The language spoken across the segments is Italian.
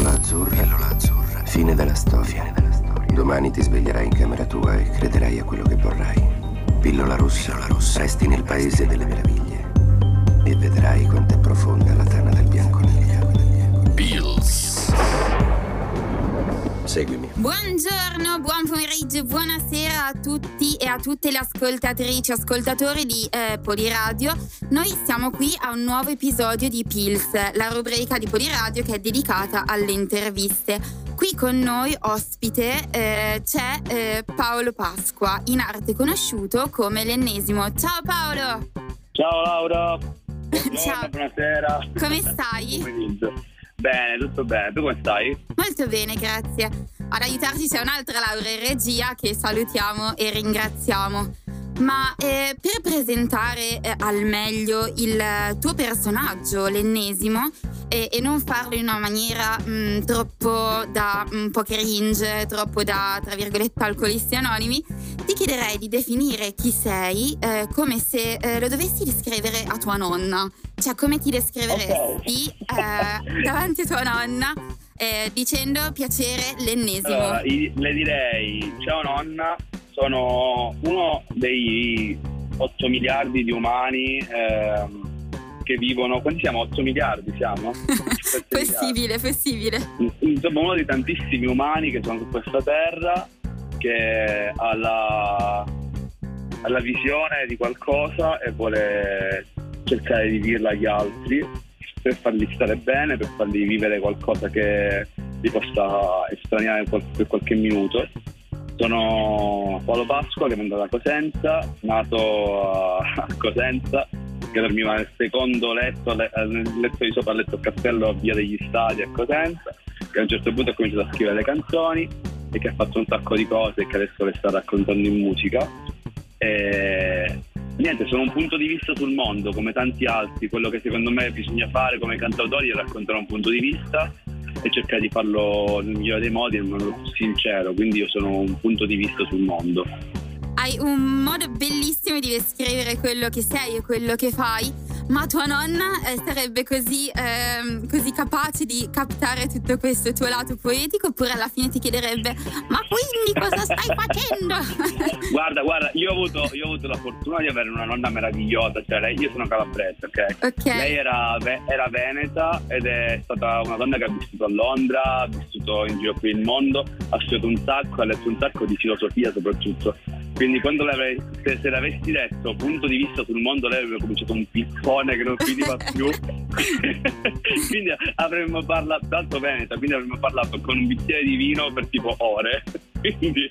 Pillola azzurra. Pillola azzurra. Fine della storia. Fine della storia. Domani ti sveglierai in camera tua e crederai a quello che vorrai. Pillola rossa. Pillola rossa. Resti nel paese delle meraviglie. E vedrai quanto è profonda la Seguimi. Buongiorno, buon pomeriggio, buonasera a tutti e a tutte le ascoltatrici e ascoltatori di eh, Poliradio. Noi siamo qui a un nuovo episodio di Pills, la rubrica di Poliradio che è dedicata alle interviste. Qui con noi ospite eh, c'è eh, Paolo Pasqua, in arte conosciuto come l'ennesimo. Ciao Paolo! Ciao Laura, Buongiorno, Ciao. buonasera. Come stai? Buon pomeriggio. Bene, tutto bene. Tu come stai? Molto bene, grazie. Ad aiutarci c'è un'altra laurea in regia che salutiamo e ringraziamo. Ma eh, per presentare eh, al meglio il eh, tuo personaggio, l'ennesimo, e, e non farlo in una maniera mh, troppo da un po' cringe, troppo da, tra virgolette, alcolisti anonimi, ti chiederei di definire chi sei eh, come se eh, lo dovessi descrivere a tua nonna. Cioè, come ti descriveresti eh, davanti a tua nonna eh, dicendo piacere l'ennesimo. Le direi, ciao nonna, sono uno dei 8 miliardi di umani ehm, che vivono, quanti siamo? 8 miliardi siamo? Possibile, possibile. Insomma, uno dei tantissimi umani che sono su questa terra che ha la, ha la visione di qualcosa e vuole cercare di dirla agli altri per farli stare bene, per farli vivere qualcosa che li possa estraniare per qualche minuto. Sono Paolo Pasqua che vengo da Cosenza, nato a Cosenza, che dormiva nel secondo letto, le- eh, nel letto di sopra al letto castello Via degli Stadi a Cosenza, che a un certo punto ha cominciato a scrivere le canzoni e che ha fatto un sacco di cose e che adesso le sta raccontando in musica. E niente, sono un punto di vista sul mondo, come tanti altri. Quello che secondo me bisogna fare come cantautori è raccontare un punto di vista e cercare di farlo nel migliore dei modi, in modo sincero. Quindi io sono un punto di vista sul mondo. Hai un modo bellissimo di descrivere quello che sei e quello che fai, ma tua nonna eh, sarebbe così, ehm, così capace di captare tutto questo tuo lato poetico oppure alla fine ti chiederebbe ma quindi cosa stai facendo? Guarda, guarda, io ho avuto, io ho avuto la fortuna di avere una nonna meravigliosa, cioè lei, io sono calabrese, ok? ok, Lei era, era veneta ed è stata una donna che ha vissuto a Londra, ha vissuto in giro qui il mondo, ha studiato un sacco, ha letto un sacco di filosofia soprattutto. Quindi quando l'avrei- se, se l'avessi detto punto di vista sul mondo, lei avrebbe cominciato un pippone che non finiva più. quindi avremmo parlato, tanto veneta, quindi avremmo parlato con un bicchiere di vino per tipo ore. quindi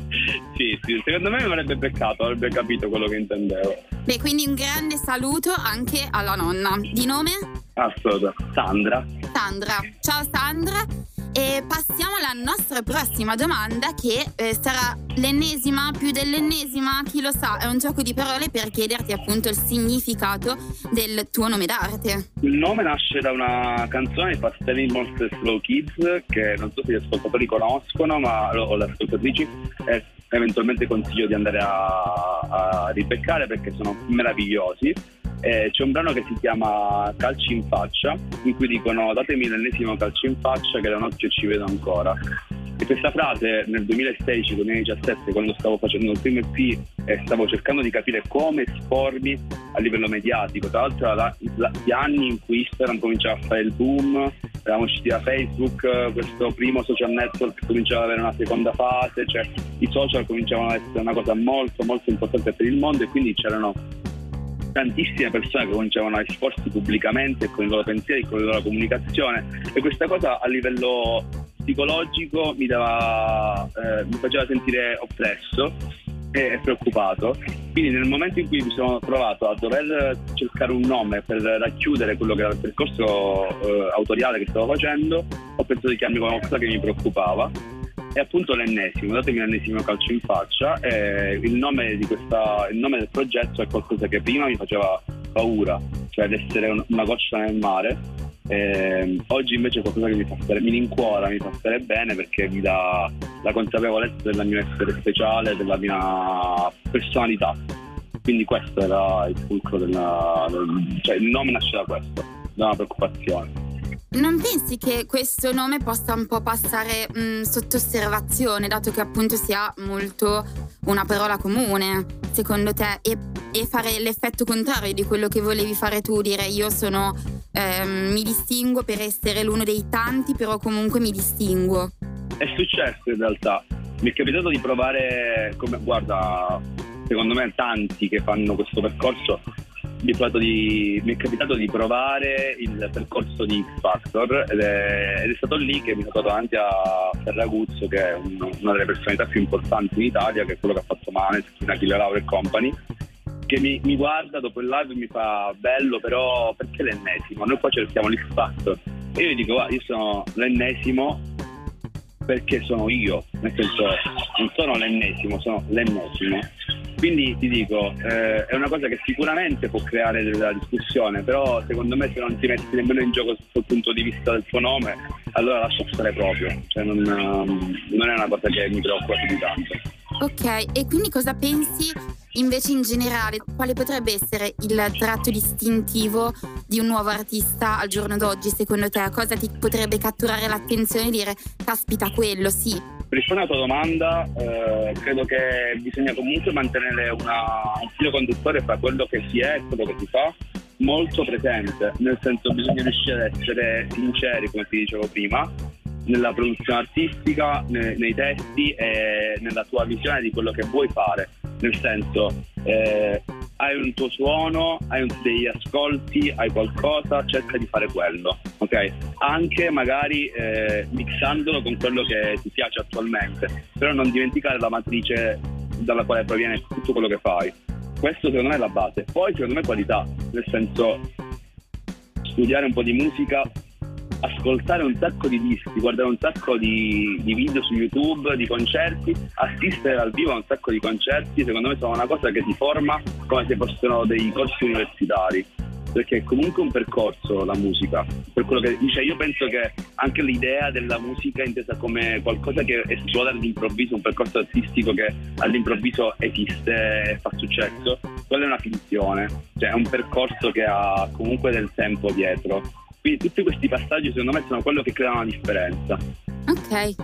sì, sì, secondo me mi avrebbe beccato, avrebbe capito quello che intendevo. beh quindi un grande saluto anche alla nonna. Di nome? Assolutamente. Sandra. Sandra. Ciao Sandra. E passiamo alla nostra prossima domanda che eh, sarà l'ennesima più dell'ennesima, chi lo sa, è un gioco di parole per chiederti appunto il significato del tuo nome d'arte. Il nome nasce da una canzone di Fast Animals Slow Kids che non so se gli ascoltatori conoscono, ma o le ascoltatrici, e eventualmente consiglio di andare a, a ribeccare perché sono meravigliosi. Eh, c'è un brano che si chiama Calci in faccia, in cui dicono datemi l'ennesimo calcio in faccia che da un occhio ci vedo ancora. E questa frase nel 2016-2017, quando stavo facendo il primo EP e stavo cercando di capire come espormi a livello mediatico, tra l'altro era la- gli anni in cui Instagram cominciava a fare il boom, eravamo usciti da Facebook, eh, questo primo social network cominciava ad avere una seconda fase, cioè i social cominciavano ad essere una cosa molto molto importante per il mondo e quindi c'erano tantissime persone che cominciavano a esporsi pubblicamente con i loro pensieri, con la loro comunicazione e questa cosa a livello psicologico mi, dava, eh, mi faceva sentire oppresso e preoccupato. Quindi nel momento in cui mi sono trovato a dover cercare un nome per racchiudere quello che era il percorso eh, autoriale che stavo facendo, ho pensato di chiamarmi qualcosa che mi preoccupava è appunto l'ennesimo, datemi l'ennesimo calcio in faccia e il nome, questa, il nome del progetto è qualcosa che prima mi faceva paura, cioè l'essere un- una goccia nel mare. E oggi invece è qualcosa che mi fa stare, mi rincuora, mi fa stare bene perché mi dà la consapevolezza del mio essere speciale, della mia personalità. Quindi questo era il fulcro della. del- cioè il nome nasce da questo, da una preoccupazione. Non pensi che questo nome possa un po' passare mh, mm, sotto osservazione, dato che appunto sia molto una parola comune, secondo te, e, e fare l'effetto contrario di quello che volevi fare tu, dire io sono, ehm, mi distingo per essere l'uno dei tanti, però comunque mi distinguo? È successo in realtà, mi è capitato di provare, come, guarda, secondo me tanti che fanno questo percorso mi è, di, mi è, capitato di provare il percorso di X Factor ed è, ed è stato lì che mi sono trovato davanti a Ferraguzzo che è un, una delle personalità più importanti in Italia che è quello che ha fatto Maneskin, Achille Laura e Company che mi, mi, guarda dopo il live e mi fa bello però perché l'ennesimo? Noi qua cerchiamo l'X Factor e io gli dico io sono l'ennesimo perché sono io. Nel senso non sono l'ennesimo sono l'ennesimo quindi ti dico, eh, è una cosa che sicuramente può creare della discussione, però secondo me se non ti metti nemmeno in gioco il punto di vista del tuo nome, allora lascia stare proprio, cioè non, um, non è una cosa che mi preoccupa più di tanto. Ok, e quindi cosa pensi invece in generale? Quale potrebbe essere il tratto distintivo di un nuovo artista al giorno d'oggi secondo te? Cosa ti potrebbe catturare l'attenzione e dire, caspita, quello sì, per rispondere alla tua domanda, eh, credo che bisogna comunque mantenere una, un filo conduttore fra quello che si è e quello che si fa molto presente, nel senso bisogna riuscire ad essere sinceri, come ti dicevo prima, nella produzione artistica, nei, nei testi e nella tua visione di quello che vuoi fare. Nel senso, eh, hai un tuo suono, hai un, degli ascolti, hai qualcosa, cerca di fare quello, ok? Anche magari eh, mixandolo con quello che ti piace attualmente, però non dimenticare la matrice dalla quale proviene tutto quello che fai. Questo secondo me è la base. Poi secondo me qualità, nel senso studiare un po' di musica ascoltare un sacco di dischi, guardare un sacco di, di, video su YouTube, di concerti, assistere dal vivo a un sacco di concerti, secondo me sono una cosa che ti forma come se fossero dei corsi universitari. Perché è comunque un percorso la musica. Per quello che dice, io penso che anche l'idea della musica intesa come qualcosa che esplode all'improvviso, un percorso artistico che all'improvviso esiste e fa successo, quella è una finzione, cioè è un percorso che ha comunque del tempo dietro quindi tutti questi passaggi secondo me sono quello che crea una differenza. Ok,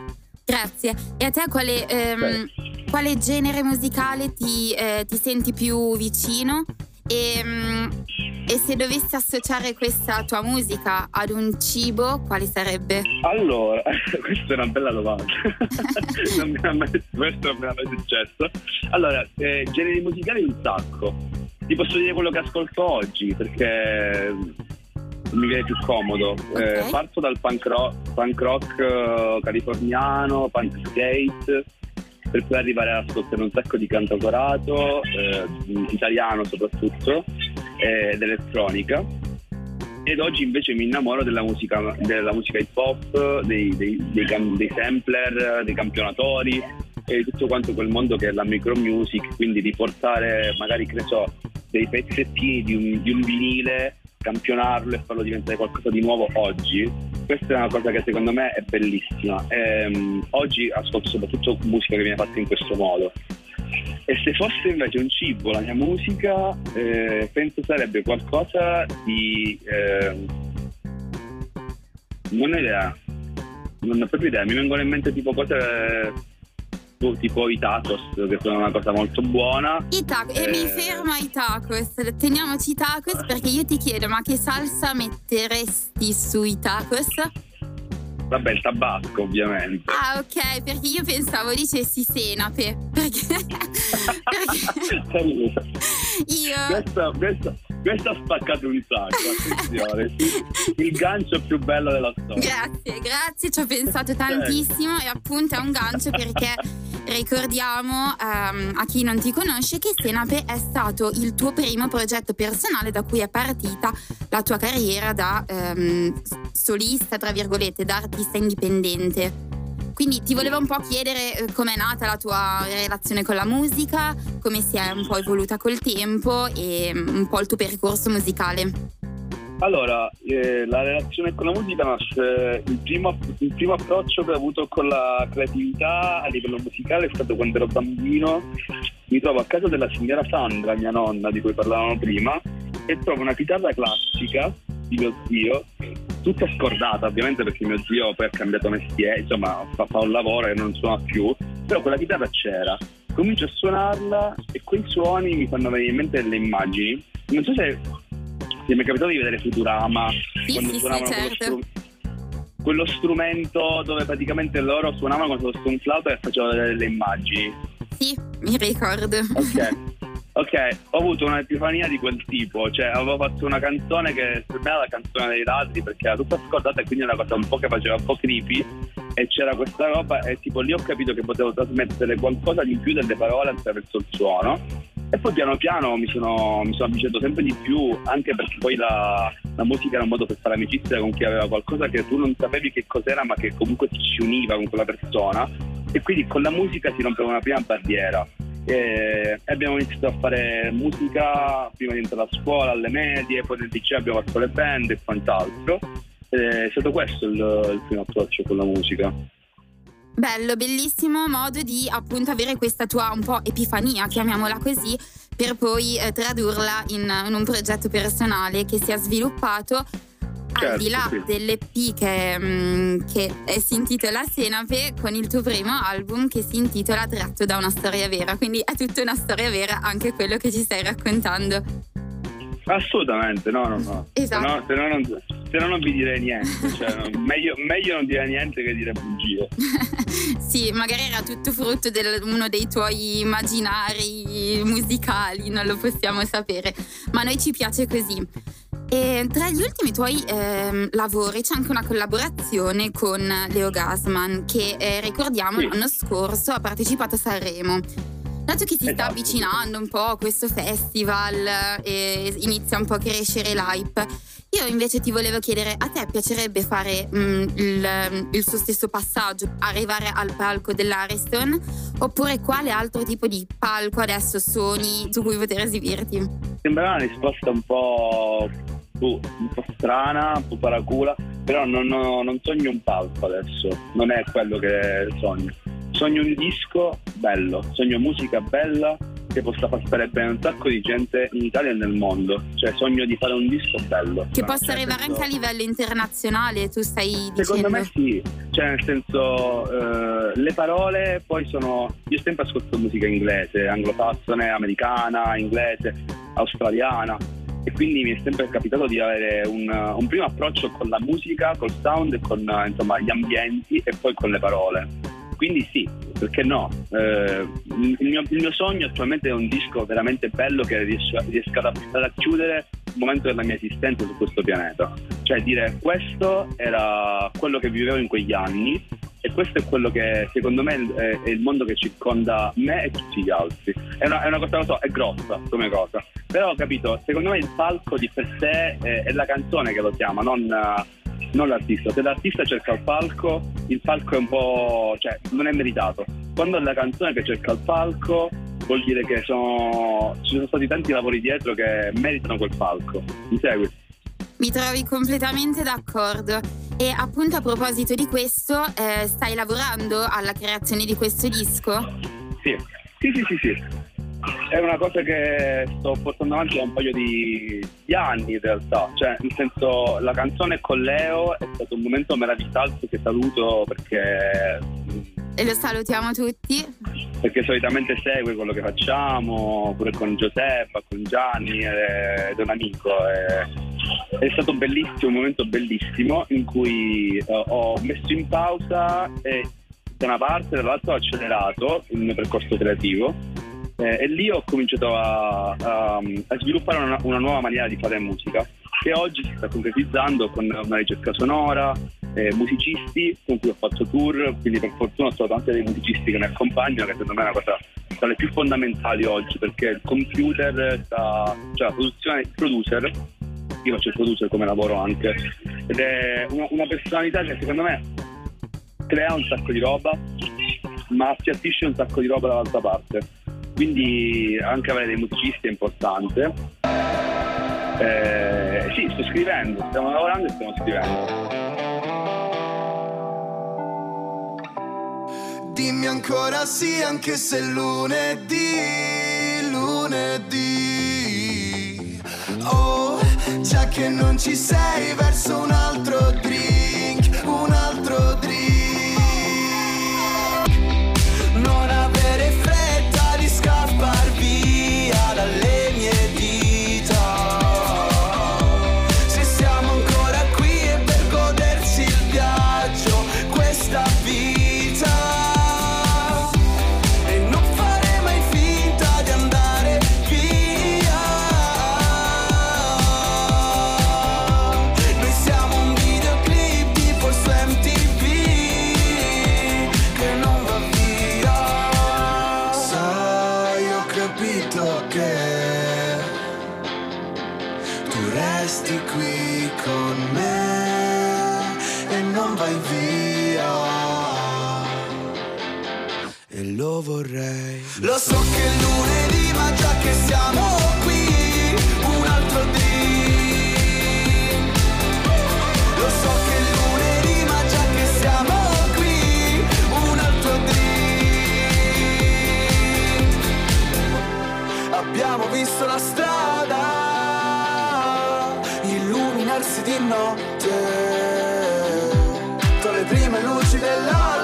grazie. E a te quale, ehm, quale genere musicale ti, eh, ti, senti più vicino? E, ehm, e, se dovessi associare questa tua musica ad un cibo, quale sarebbe? Allora, questa è una bella domanda. non mi ha mai, questo non mi è mai successo. Allora, eh, generi musicali un sacco. Ti posso dire quello che ascolto oggi, perché mi viene più comodo. Okay. Eh, parto dal punk rock, punk rock uh, californiano, punk skate, per poi arrivare ad ascoltare un sacco di cantautorato, eh, italiano soprattutto, ed elettronica. Ed oggi invece mi innamoro della musica, della musica hip hop, dei, dei, dei, dei sampler, dei campionatori e tutto quanto quel mondo che è la micro music, quindi di portare magari, che ne so, dei pezzettini di un, di un vinile campionarlo e farlo diventare qualcosa di nuovo oggi, questa è una cosa che secondo me è bellissima. E, um, oggi ascolto soprattutto musica che viene fatta in questo modo. E se fosse invece un cibo la mia musica, eh, penso sarebbe qualcosa di... Eh, non ho idea, non ho proprio idea, mi vengono in mente tipo cose tipo i tacos, che sono una cosa molto buona. I tacos, e... e mi fermo ai tacos, teniamoci i tacos perché io ti chiedo, ma che salsa metteresti sui tacos? Vabbè, il tabasco ovviamente. Ah, ok, perché io pensavo dicessi senape. Perché... perché... io... Questo, questo, questo ha spaccato un sacco, attenzione. Il gancio più bello della storia. Grazie, grazie, ci ho pensato tantissimo e appunto è un gancio perché ricordiamo um, a chi non ti conosce che Senape è stato il tuo primo progetto personale da cui è partita la tua carriera da um, solista, tra virgolette, da artista indipendente. Quindi ti volevo un po' chiedere eh, com'è nata la tua relazione con la musica, come si è un po' evoluta col tempo e mm, un po' il tuo percorso musicale. Allora, eh, la relazione con la musica nasce, il primo, il primo approccio che ho avuto con la creatività a livello musicale è stato quando ero bambino. Mi trovo a casa della signora Sandra, mia nonna, di cui parlavamo prima, e trovo una chitarra classica di mio zio tutta scordata ovviamente perché mio zio poi ha cambiato mestiere, insomma fa, fa un lavoro e non suona più, però quella chitarra c'era. Comincio a suonarla e quei suoni mi fanno venire in mente delle immagini. Non so se ti è mai capitato di vedere Futurama sì, quando sì, suonavano sì, certo. quello, str- quello, strumento dove praticamente loro suonavano con lo flauto e facevano delle immagini. Sì, mi ricordo. Ok. Ok, ho avuto un'epifania di quel tipo, cioè avevo fatto una canzone che per me era la canzone dei ladri perché era tutta scordata e quindi era una cosa un po' che faceva un po' creepy e c'era questa roba e tipo lì ho capito che potevo trasmettere qualcosa di più delle parole attraverso il suono e poi piano piano mi sono, mi sono avvicinato sempre di più anche perché poi la, la, musica era un modo per fare amicizia con chi aveva qualcosa che tu non sapevi che cos'era ma che comunque ti ci univa con quella persona e quindi con la musica si rompeva una prima barriera e abbiamo iniziato a fare musica prima di entrare a scuola, alle medie, poi nel liceo abbiamo fatto le band e quant'altro. È stato questo il, il primo approccio con la musica. Bello, bellissimo modo di appunto avere questa tua un po' epifania, chiamiamola così, per poi eh, tradurla in, in, un progetto personale che si è sviluppato certo, al di là sì. dell'EP che, mm, che si intitola Senape con il tuo primo album che si intitola Tratto da una storia vera, quindi è tutta una storia vera anche quello che ci stai raccontando. Assolutamente, no, no, no. Esatto. Se no, se no, non, se no non, vi direi niente, cioè, no, meglio, meglio, non dire niente che dire bugie. sì, magari era tutto frutto di uno dei tuoi immaginari musicali, non lo possiamo sapere, ma a noi ci piace così. E tra gli ultimi tuoi eh, lavori c'è anche una collaborazione con Leo Gasman che eh, ricordiamo sì. l'anno scorso ha partecipato a Sanremo. Dato che si esatto. sta avvicinando un po' a questo festival e inizia un po' a crescere l'hype, io invece ti volevo chiedere, a te piacerebbe fare mh, mm, il, il, suo stesso passaggio, arrivare al palco dell'Ariston, oppure quale altro tipo di palco adesso sogni su cui poter esibirti? Sembra una risposta un po' boh, un po' strana, un po' paracula, però non, non, sogno un palco adesso, non è quello che sogno. Sogno un disco bello, sogno musica bella che possa far stare bene un sacco di gente in Italia e nel mondo. Cioè sogno di fare un disco bello. Che possa arrivare senso... anche a livello internazionale, tu stai dicendo? Secondo me sì, cioè nel senso eh, le parole poi sono... Io sempre ascolto musica inglese, anglosassone, americana, inglese, australiana e quindi mi è sempre capitato di avere un, un primo approccio con la musica, col sound e con insomma, gli ambienti e poi con le parole. Quindi sì, perché no? Eh, il, mio, il, mio, sogno attualmente è un disco veramente bello che riesca, riesca ad, ad chiudere il momento della mia esistenza su questo pianeta. Cioè dire questo era quello che vivevo in quegli anni e questo è quello che secondo me è, è il mondo che circonda me e tutti gli altri. È una, è una cosa, lo so, è grossa come cosa, però ho capito, secondo me il palco di per sé è, è la canzone che lo chiama, non, non, l'artista. Se l'artista cerca il palco, il palco è un po'... cioè non è meritato. Quando è la canzone che cerca il palco vuol dire che sono, ci sono stati tanti lavori dietro che meritano quel palco. Mi segui? Mi trovi completamente d'accordo. E appunto a proposito di questo, eh, stai lavorando alla creazione di questo disco? Sì, sì, sì, sì. sì. È una cosa che sto portando avanti da un paio di, di, anni in realtà, cioè nel senso la canzone con Leo è stato un momento meraviglioso che saluto perché... E lo salutiamo tutti. Perché solitamente segue quello che facciamo, pure con Giuseppa, con Gianni ed è un amico. E è stato bellissimo, un momento bellissimo in cui uh, ho messo in pausa e da una parte dall'altra ho accelerato il mio percorso creativo eh, e lì ho cominciato a, a, a sviluppare una, una, nuova maniera di fare musica. Che oggi si sta concretizzando con una ricerca sonora, eh, musicisti con cui ho fatto tour, quindi per fortuna ho trovato anche dei musicisti che mi accompagnano, che secondo me è una cosa tra le più fondamentali oggi, perché il computer, sta, cioè la produzione, il producer io faccio il producer come lavoro anche ed è una, una personalità che secondo me crea un sacco di roba ma appiattisce un sacco di roba dall'altra parte quindi anche avere dei musicisti è importante. Eh, sì sto scrivendo stiamo lavorando e stiamo scrivendo. Dimmi ancora sì anche se lunedì, lunedì. Oh già che non ci sei verso un altro drink, illuminarsi di notte con le prime luci dell'alba.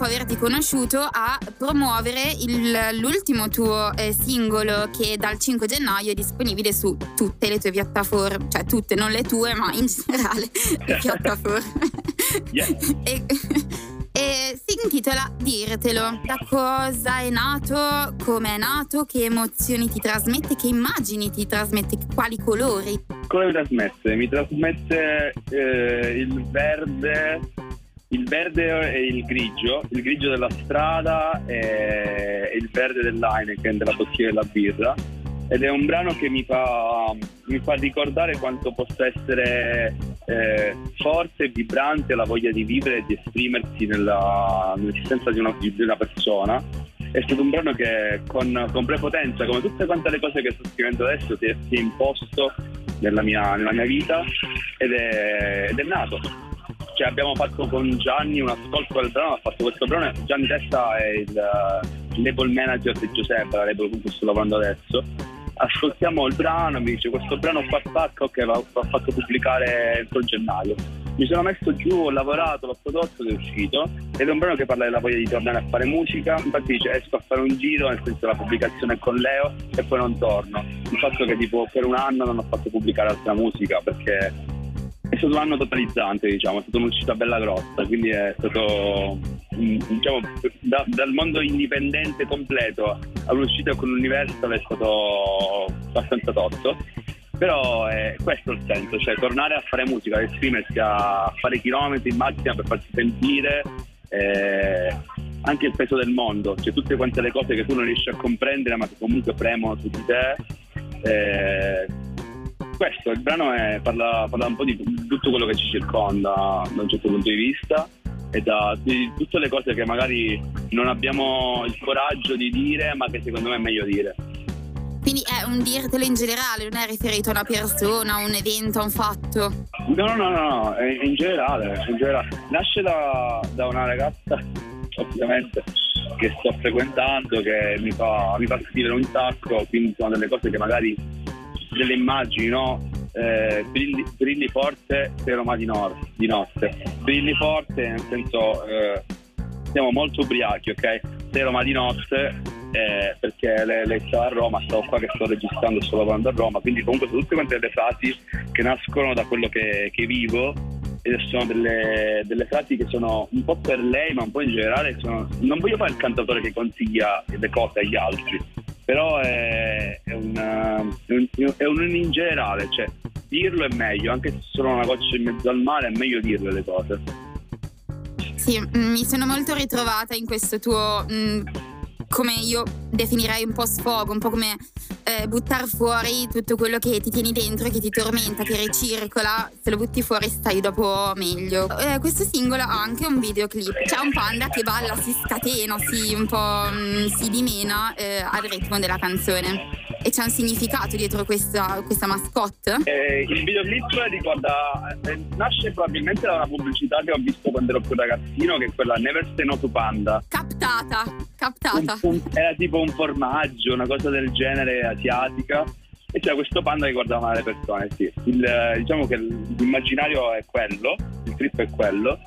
Dopo averti conosciuto, a promuovere il- l'ultimo tuo eh, singolo che dal 5 gennaio è disponibile su tutte le tue piattaforme, cioè tutte, non le tue, ma in generale le piattaforme. E, e si intitola Dirtelo. Da cosa è nato, come è nato, che emozioni ti trasmette, che immagini ti trasmette, quali colori. Cosa mi trasmette? Mi trasmette eh, il verde, il verde e il grigio, il grigio della strada e il verde dell'Heineken, della bottiglia della birra. Ed è un brano che mi fa, mi fa ricordare quanto possa essere eh, forte e vibrante la voglia di vivere e di esprimersi nella, nell'esistenza di una, di una persona. È stato un brano che con, con prepotenza, come tutte quante le cose che sto scrivendo adesso, si è, si è imposto nella mia, nella mia vita ed è, ed è nato. Cioè abbiamo fatto con Gianni un ascolto del brano, ha fatto questo brano, Gianni Testa è il, il label manager di Giuseppe, la label con cui sto lavorando adesso. Ascoltiamo il brano, mi dice questo brano qua spacca, ok, va, va fatto pubblicare entro gennaio. Mi sono messo giù, ho lavorato, l'ho prodotto ed è uscito. Ed è un brano che parla della voglia di tornare a fare musica. Infatti dice esco a fare un giro, nel senso la pubblicazione è con Leo e poi non torno. Il fatto che tipo per un anno non ho fatto pubblicare altra musica perché è stato un anno totalizzante, diciamo, è stata un'uscita bella grossa, quindi è stato mm, diciamo da- dal mondo indipendente completo all'uscita con l'Universal è stato abbastanza tosto. Però è questo il senso, cioè tornare a fare musica, ad esprimersi, a fare chilometri in macchina per farsi sentire, eh, anche il peso del mondo, cioè tutte quante le cose che tu non riesci a comprendere ma che comunque premono su di te. eh, questo, il brano è- parla, parla un po' di tutto quello che ci circonda da un certo punto di vista e da di tutte le cose che magari non abbiamo il coraggio di dire ma che secondo me è meglio dire. Quindi è un dirtelo in generale, non è riferito a una persona, a un evento, a un fatto? No, no, no, no, in generale, in generale. Nasce da, da una ragazza, ovviamente, che sto frequentando, che mi fa, mi fa scrivere un sacco, quindi sono delle cose che magari, delle immagini, no? Eh, brilli, brilli, forte se Roma di, nord, di notte. Brilli forte nel senso eh, siamo molto ubriachi, ok? Se Roma di notte eh, perché lei, lei sta a Roma, stavo qua che sto registrando, sto lavorando a Roma, quindi comunque sono tutte quante delle frasi che nascono da quello che, che vivo e sono delle, delle, frasi che sono un po' per lei ma un po' in generale sono, non voglio fare il cantatore che consiglia le cose agli altri però è, è, una, è, un, è un in generale cioè dirlo è meglio anche se sono una goccia in mezzo al mare è meglio dirle le cose. Sì, mi sono molto ritrovata in questo tuo mh, mm, come io definirei un po' sfogo, un po' come eh, buttare fuori tutto quello che ti tieni dentro che ti tormenta, ti ricircola, se lo butti fuori stai dopo meglio. Eh, questo singolo ha anche un videoclip, c'è un panda che balla, si scatena, si un po' mh, mm, si dimena eh, al ritmo della canzone. E c'è un significato dietro questa, questa mascotte? Eh, il videoclip ricorda, eh, nasce probabilmente da una pubblicità che ho visto quando ero più ragazzino, che è quella Never Say No to Panda. Captata, captata. Un, era tipo un formaggio, una cosa del genere asiatica. E c'era questo panda che guardava le persone, sì. Il, diciamo che l'immaginario è quello, il trip è quello.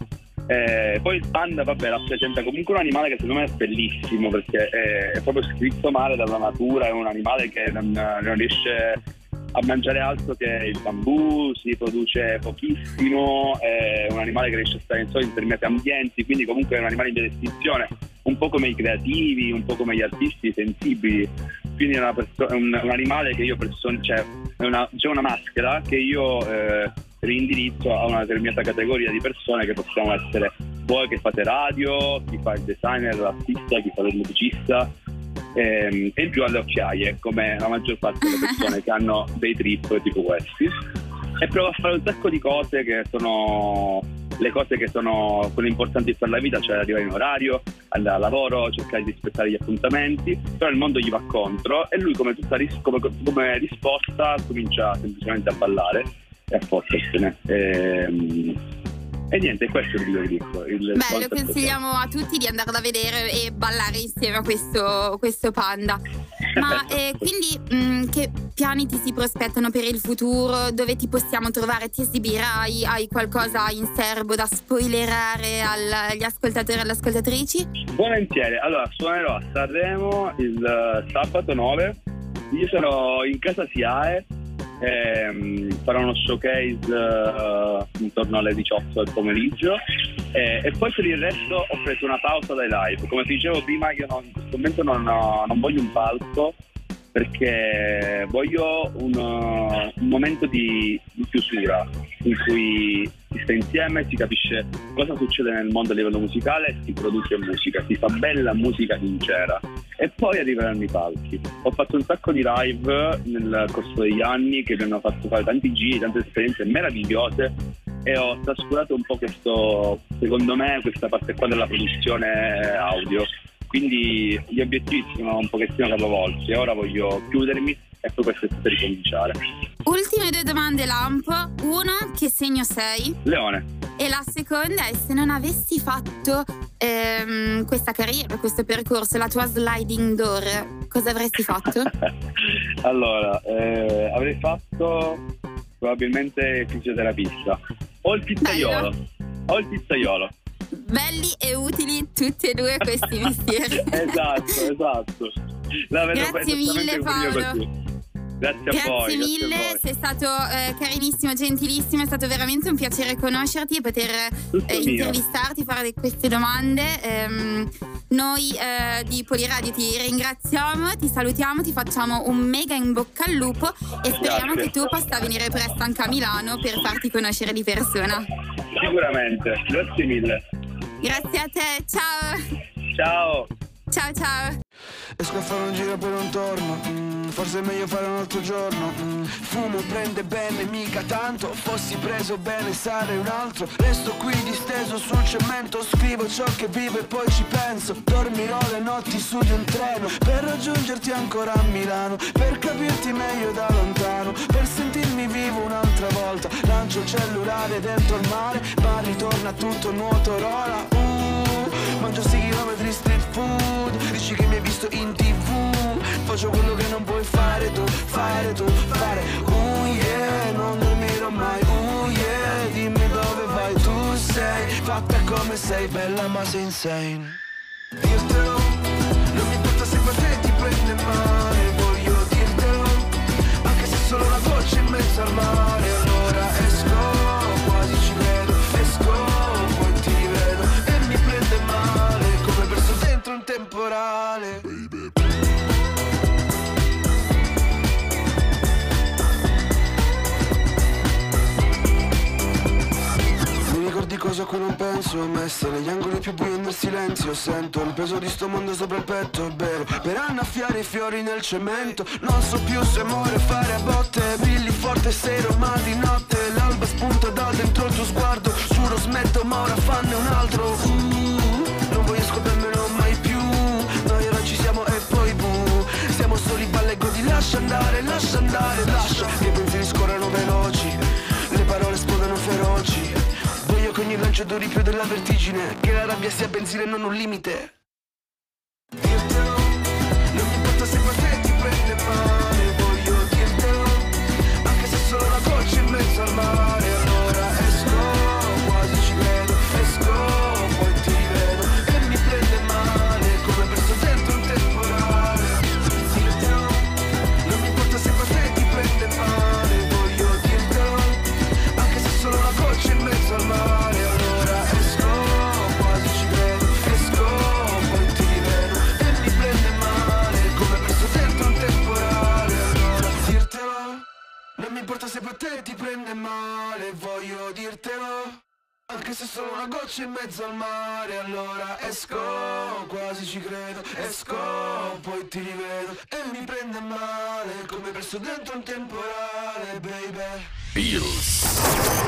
Eh, poi il panda, vabbè, rappresenta comunque un animale che secondo me è bellissimo perché è, è proprio scritto male dalla natura, è un animale che non, non riesce a mangiare altro che il bambù, si produce pochissimo, è un animale che riesce a stare in soli determinati ambienti, quindi comunque è un animale in via di estinzione, un po' come i creativi, un po' come gli artisti sensibili. Quindi è, perso- è un, un, animale che io person- cioè, una, c'è una maschera che io eh, rindirizzo a una determinata categoria di persone che possiamo essere voi che fate radio, chi fa il designer, l'artista, chi fa il musicista ehm, e in più alle occhiaie come la maggior parte delle persone che hanno dei trip tipo questi e provo a fare un sacco di cose che sono le cose che sono quelle importanti per la vita, cioè arrivare in orario, andare al lavoro, cercare di rispettare gli appuntamenti, però il mondo gli va contro e lui come, ris- come, come risposta comincia semplicemente a ballare e a fottersene. Ehm, e niente, questo è il videoclip. Il Beh, lo consigliamo a tutti di andare a vedere e ballare insieme a questo, questo panda. Ma eh, quindi mh, mm, che piani ti si prospettano per il futuro? Dove ti possiamo trovare? Ti esibirai? Hai qualcosa in serbo da spoilerare agli ascoltatori e alle ascoltatrici? Volentieri, allora suonerò a Sanremo il uh, sabato 9. Io sarò in casa SIAE eh, farò uno showcase uh, intorno alle 18 del pomeriggio. Eh, e poi per il resto ho preso una pausa dai live. Come ti dicevo prima io non, in questo momento non, ho, non voglio un palco perché voglio un, un momento di, di, chiusura in cui si sta insieme, si capisce cosa succede nel mondo a livello musicale, si produce musica, si fa bella musica sincera e poi arriveranno i palchi. Ho fatto un sacco di live nel corso degli anni che mi hanno fatto fare tanti giri, tante esperienze meravigliose e ho trascurato un po' questo, secondo me, questa parte qua della produzione audio quindi gli obiettivi sono un pochettino capovolti e ora voglio chiudermi e poi questo è ricominciare. Ultime due domande Lamp. Una, che segno sei? Leone. E la seconda è se non avessi fatto ehm, questa carriera, questo percorso, la tua sliding door, cosa avresti fatto? allora, eh, avrei fatto probabilmente fisioterapista o il pizzaiolo. Bello. O il pizzaiolo belli e utili tutti e due questi mestieri. esatto, esatto. La grazie mille Paolo. Grazie, grazie voi, mille, grazie sei stato eh, carinissimo, gentilissimo, è stato veramente un piacere conoscerti e poter eh, intervistarti, fare queste domande. Ehm, noi eh, di Poliradio ti ringraziamo, ti salutiamo, ti facciamo un mega in bocca al lupo e speriamo grazie. che tu possa venire presto anche a Milano per farti conoscere di persona. Sicuramente, grazie mille. Grazie a te, ciao. Ciao. Ciao ciao. Esco a fare un giro per un torno. Mm forse è meglio fare un altro giorno mm. Fumo prende bene, mica tanto Fossi preso bene, sarei un altro Resto qui disteso sul cemento Scrivo ciò che vivo e poi ci penso Dormirò le notti su di un treno Per raggiungerti ancora a Milano Per capirti meglio da lontano Per sentirmi vivo un'altra volta Lancio il cellulare dentro il mare Ma ritorna tutto nuoto rola uh, Mangio 6 km street food Dici che mi hai visto in tv Faccio quello che non puoi fare tu Fare tu, fare. Uh yeah, non dormirò mai. Uh yeah, dimmi dove vai. Tu sei fatta come sei Bella ma sei insane. Dirtelo Non mi importa se per te ti prende male. Voglio dirtelo Anche se solo una goccia in mezzo al mare. Allora esco, cui non penso Messe negli angoli più bui nel silenzio Sento il peso di sto mondo sopra il petto Bevo per annaffiare i fiori nel cemento Non so più se muore fare a botte Brilli forte sero ma di notte L'alba spunta da dentro il tuo sguardo Giuro smetto ma ora fanne un altro. Uh, Non voglio scoprirmelo mai più Noi ora ci siamo e poi bu Siamo soli balle godi Lascia andare, lascia andare, lascia lancio più della vertigine. Che la rabbia sia benzina e non un limite male Come perso dentro un temporale, baby Pills.